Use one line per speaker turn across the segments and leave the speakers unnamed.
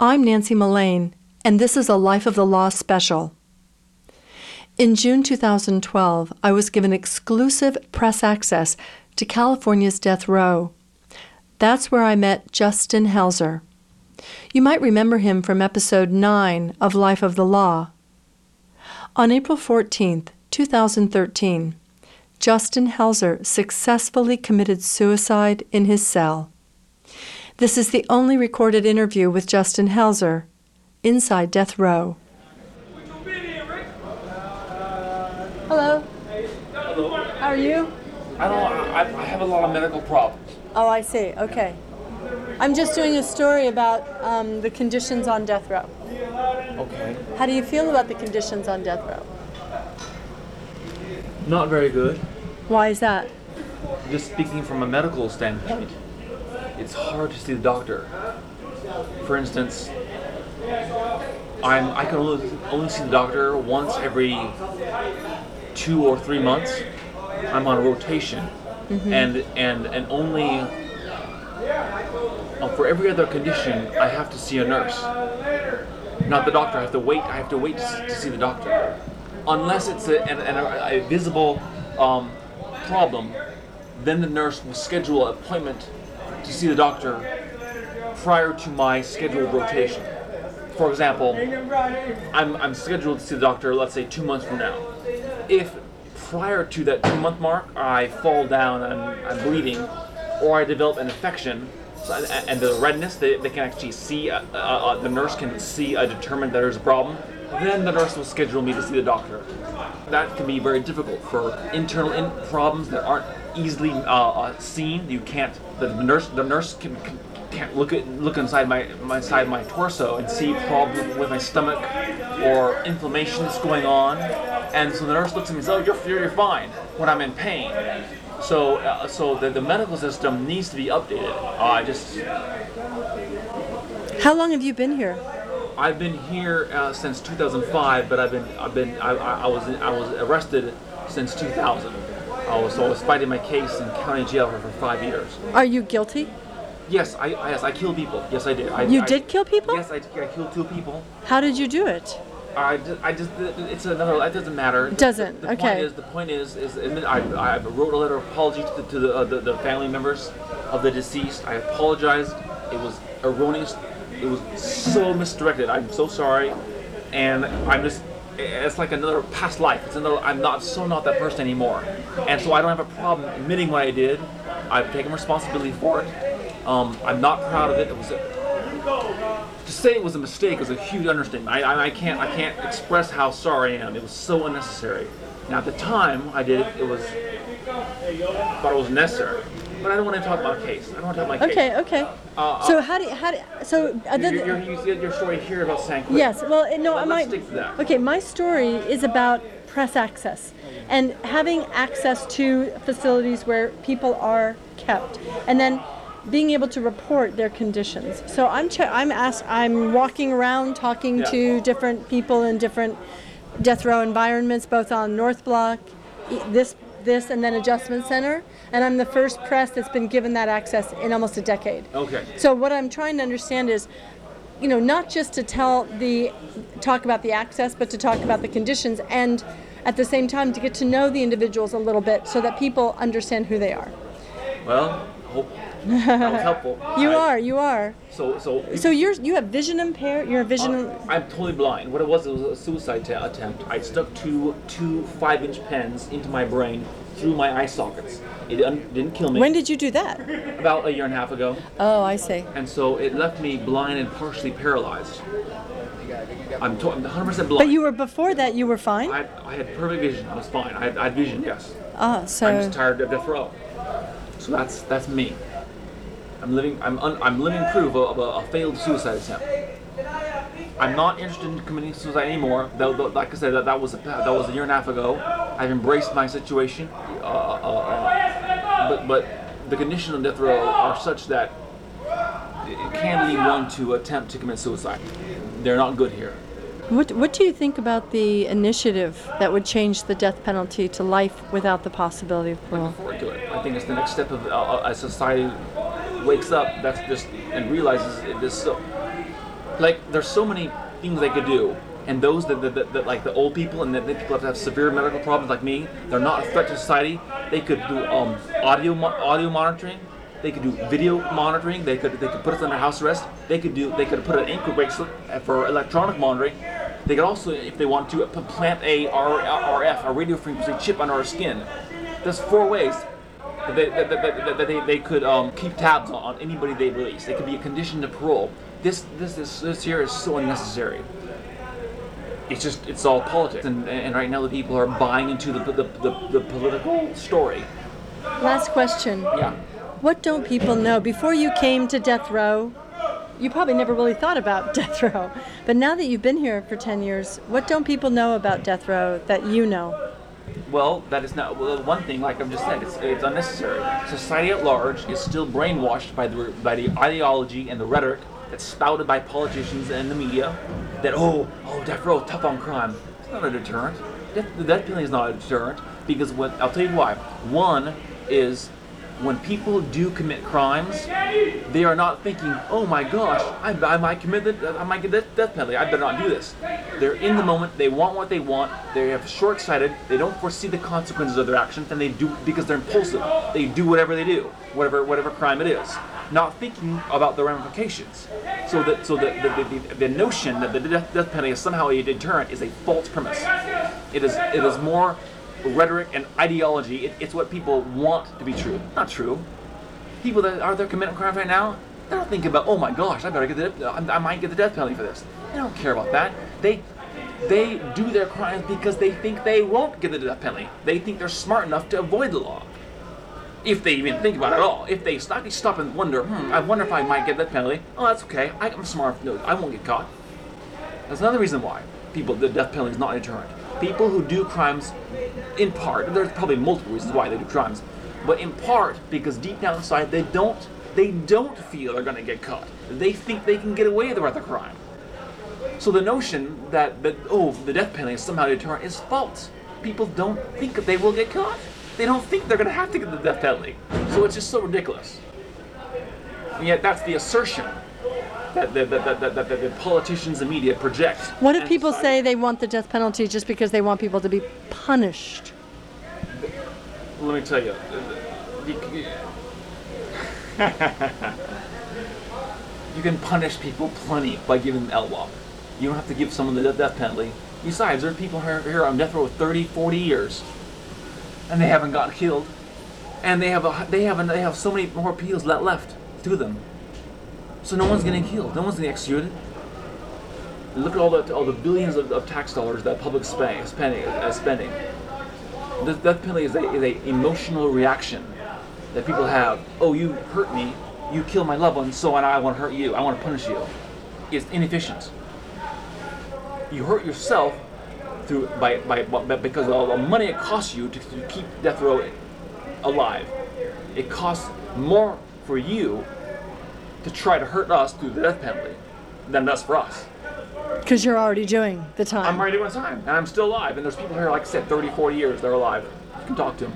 I'm Nancy Mullane, and this is a Life of the Law special. In June 2012, I was given exclusive press access to California's death row. That's where I met Justin Helzer. You might remember him from episode 9 of Life of the Law. On April 14, 2013, Justin Helzer successfully committed suicide in his cell. This is the only recorded interview with Justin Helzer inside death row. Hello. How are you?
I don't. I, I have a lot of medical problems.
Oh, I see. Okay. I'm just doing a story about um, the conditions on death row.
Okay.
How do you feel about the conditions on death row?
Not very good.
Why is that?
Just speaking from a medical standpoint, it's hard to see the doctor. For instance, I'm I can only, only see the doctor once every two or three months. I'm on rotation, and and and only uh, for every other condition I have to see a nurse, not the doctor. I have to wait. I have to wait to, to see the doctor, unless it's a, an, an, a, a visible um, problem. Then the nurse will schedule an appointment to see the doctor prior to my scheduled rotation. For example, I'm, I'm scheduled to see the doctor, let's say two months from now. If prior to that two month mark I fall down and I'm, bleeding, or I develop an infection, and, the redness, they, they can actually see, uh, uh, the nurse can see, uh, determine that there's a problem, then the nurse will schedule me to see the doctor. That can be very difficult for internal in- problems that aren't easily uh, uh, seen. You can't, the, nurse, the nurse can, can can't look at look inside my my side my torso and see problem with my stomach or inflammation that's going on, and so the nurse looks at me and says, "Oh, you're you're, fine," when I'm in pain. So uh, so the, the medical system needs to be updated. Uh, I just
How long have you been here?
I've been here uh, since 2005, but I've been I've been I, I was I was arrested since 2000. I was so I was fighting my case in county jail for, for five years.
Are you guilty?
Yes, I I- yes I killed people. Yes, I did. I,
You
I-
did kill people?
Yes, I, I killed two people.
How did you do it?
I just, I just, it's another. That doesn't matter.
It doesn't,
The, the
okay.
Point is, the point is, is I, I wrote a letter of apology to the, to the, uh, the, the family members of the deceased. I apologized. It was erroneous. It was so misdirected. I'm so sorry, and I'm just. It's like another past life. It's another. I'm not so not that person anymore, and so I don't have a problem admitting what I did. I've taken responsibility for it. Um, I'm not proud of it. It was. A, to say it was a mistake is a huge understatement. I, I, I can't I can't express how sorry I am. It was so unnecessary. Now at the time I did it, it was thought it was necessary. But I don't want to talk about case. I don't want to talk about case.
Okay, okay.
Uh,
So how do you, how do so
Your,
than-
your, your, your story here about San Quentin.
Yes, well, eh, no,
Well,
I might.
stick to that.
Okay, my story is about press access and having access to facilities where people are kept, and then being able to report their conditions. So I'm che- I'm asked I'm walking around talking
Yeah.
to different people in different death row environments, both on North Block, this this and then Adjustment Center, and I'm the first press that's been given that access in almost a decade.
Okay.
So what I'm trying to understand is, you know, not just to tell the talk about the access, but to talk about the conditions, and at the same time to get to know the individuals a little bit, so that people understand who they are.
Well, hope that was helpful.
You
I-
are, you are.
So so.
So you're you have vision impaired. You're a vision.
I'm totally blind. What it was, it was a suicide attempt. I stuck two two five-inch pens into my brain through my eye sockets. It un- didn't kill me.
when did you do that?
About a year and a half ago.
Oh, I see.
and so it left me blind and partially paralyzed. I'm, to- I'm 100% blind.
But you were before that. You were fine.
I, I had perfect vision. I was fine. I had, I had vision. Yes.
Ah, so.
I'm just tired of death row. So that's that's me. I'm living. I'm un, I'm living proof of a, a failed suicide attempt. I'm not interested in committing suicide anymore. Though, though, like I said, that, that was a, that was a year and a half ago. I've embraced my situation. Uh, uh, uh, but but the conditions on death row are such that it can lead one to attempt to commit suicide. They're not good here.
what what do you think about the initiative that would change the death penalty to life without the possibility of parole?
Looking forward to it. I think it's the next step of uh, uh, as society wakes up. That's just and realizes it is so. like there's so many things they could do. And those that, that, that, like the old people and the, the people that have severe medical problems like me they're not a threat to society. They could do um, audio mo- audio monitoring. They could do video monitoring. They could they could put us under house arrest. They could do they could put an ankle bracelet for electronic monitoring. They could also if they want to plant a RF a radio frequency chip under our skin. There's four ways that they, that, that, that, they, they could um, keep tabs on anybody they release. It could be a condition to parole. This this this, this here is so unnecessary. It's just it's all politics, and, and right now the people are buying into the the, the, the political story.
Last question.
Yeah.
What don't people know? Before you came to death row, you probably never really thought about death row. But now that you've been here for 10 years, what don't people know about death row that you know?
Well, that is not well, one thing. Like I've just said, it's, it's unnecessary. Society at large is still brainwashed by the by the ideology and the rhetoric that's spouted by politicians and the media. That oh, oh, death row, tough on crime. It's not a deterrent. Death, the death penalty is not a deterrent because what I'll tell you why. One is when people do commit crimes, they are not thinking, "Oh my gosh, I, I might commit the, I might get the death penalty. I better not do this." They're in the moment. They want what they want. They have short-sighted. They don't foresee the consequences of their actions, and they do because they're impulsive. They do whatever they do, whatever whatever crime it is, not thinking about the ramifications. So that so the the, the, the notion that the death, death penalty is somehow a deterrent is a false premise. It is it is more rhetoric and ideology. It, it's what people want to be true. Not true. People that are there committing crimes right now, they don't think about, oh my gosh, I better get the, I, might get the death penalty for this. They don't care about that. They they do their crimes because they think they won't get the death penalty. They think they're smart enough to avoid the law. If they even think about it at all. If they stop, stop and wonder, hmm, I wonder if I might get that penalty. Oh, that's okay. I, I'm smart. No, I won't get caught. That's another reason why people the death penalty is not a deterrent. People who do crimes, in part, there's probably multiple reasons why they do crimes, but in part because deep down inside they don't they don't feel they're going to get caught. They think they can get away with the crime. So the notion that that oh the death penalty is somehow deterrent is false. People don't think they will get caught. They don't think they're going to have to get the death penalty. So it's just so ridiculous. And yet that's the assertion that the, that, that, that, the politicians and media project.
What if people say they want the death penalty just because they want people to be punished?
Let me tell you. you- You can punish people plenty by giving them LWOP. You don't have to give someone the death penalty. Besides, there are people here, here on death row 30, 40 years, and they haven't gotten killed, and they have a, they have a, they have so many more appeals left to them. So no one's getting killed. No one's getting executed. Look at all the all the billions of, of tax dollars that public spending spending uh, spending. The death penalty is a, is a emotional reaction that people have. Oh, you hurt me, you kill my loved one, so I want to hurt you. I want to punish you. It's inefficient. You hurt yourself through by, by, by because of all the money it costs you to, to keep death row alive. It costs more for you to try to hurt us through the death penalty than does for us.
Because you're already doing the time.
I'm already doing time, and I'm still alive. And there's people here, like I said, 30, 40 years, they're alive. You can talk to them.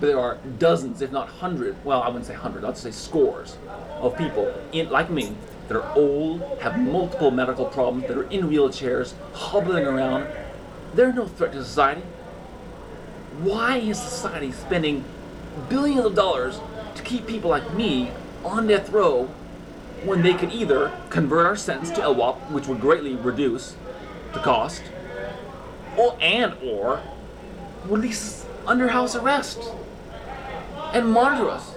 But there are dozens, if not hundreds, well, I wouldn't say hundreds, I'd say scores of people in, like me that are old, have multiple medical problems, that are in wheelchairs, hobbling around. They're no threat to society. Why is society spending billions of dollars to keep people like me on death row when they could either convert our sentence to LWOP, which would greatly reduce the cost, or and or release under house arrest and monitor us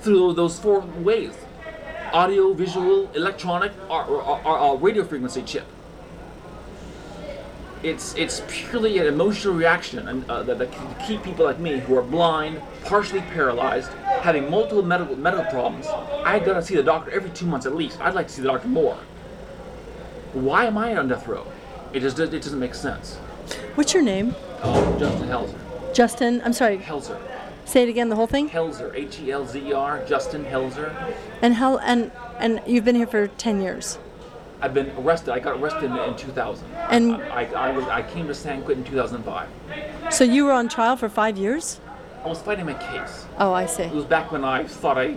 through those four ways: audio, visual, electronic, or, or, or radio frequency chip. It's it's purely an emotional reaction and uh, that, that can keep people like me who are blind, partially paralyzed, having multiple medical medical problems. I gotta see the doctor every two months at least. I'd like to see the doctor more. Why am I on death row? It just it doesn't make sense.
What's your name?
Oh, Justin Helzer.
Justin. I'm sorry.
Helzer.
Say it again. The whole thing.
Helzer. H E L Z E R. Justin Helzer.
And how? And and you've been here for 10 years.
I've been arrested. I got arrested in, in 2000.
And-
I, I, I was I came to San Quentin in 2005.
So you were on trial for five years?
I was fighting my case.
Oh, I see.
It was back when I thought I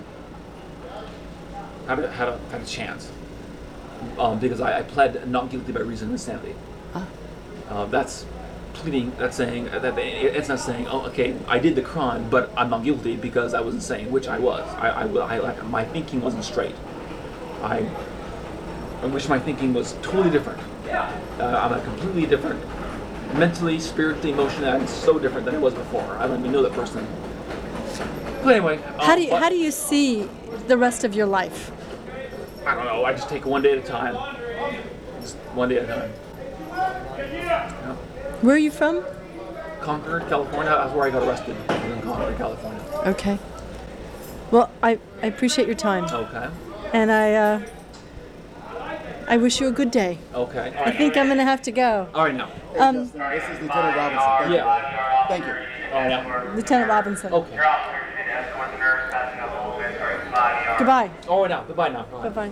had a, had a, had a chance. um, because I, I pled not guilty by reason of insanity. Uh, that's pleading. That's saying that they, it's not saying, oh, okay, I did the crime, but I'm not guilty because I was insane, which I was. I, I, I like my thinking wasn't straight. I, I wish my thinking was totally different. Uh, I'm a completely different, mentally, spiritually, emotionally. I'm so different than I was before. I don't even know that person. But anyway,
How
um,
do you,
but-
how do you see the rest of your life?
I don't know. I just take one day at a time. Just one day at a time. Yeah.
Where are you from?
Concord, California. That's where I got arrested. In Concord, California.
Okay. Well, I, I appreciate your time,
Okay.
and I uh, I wish you a good day.
Okay. All
I
right.
think I'm gonna have to go.
All right now.
Um,
This is Lieutenant Robinson. Thank you.
Yeah.
Thank you.
All right now.
Lieutenant Robinson.
Okay.
Goodbye.
All right now. Goodbye now. Bye.
Bye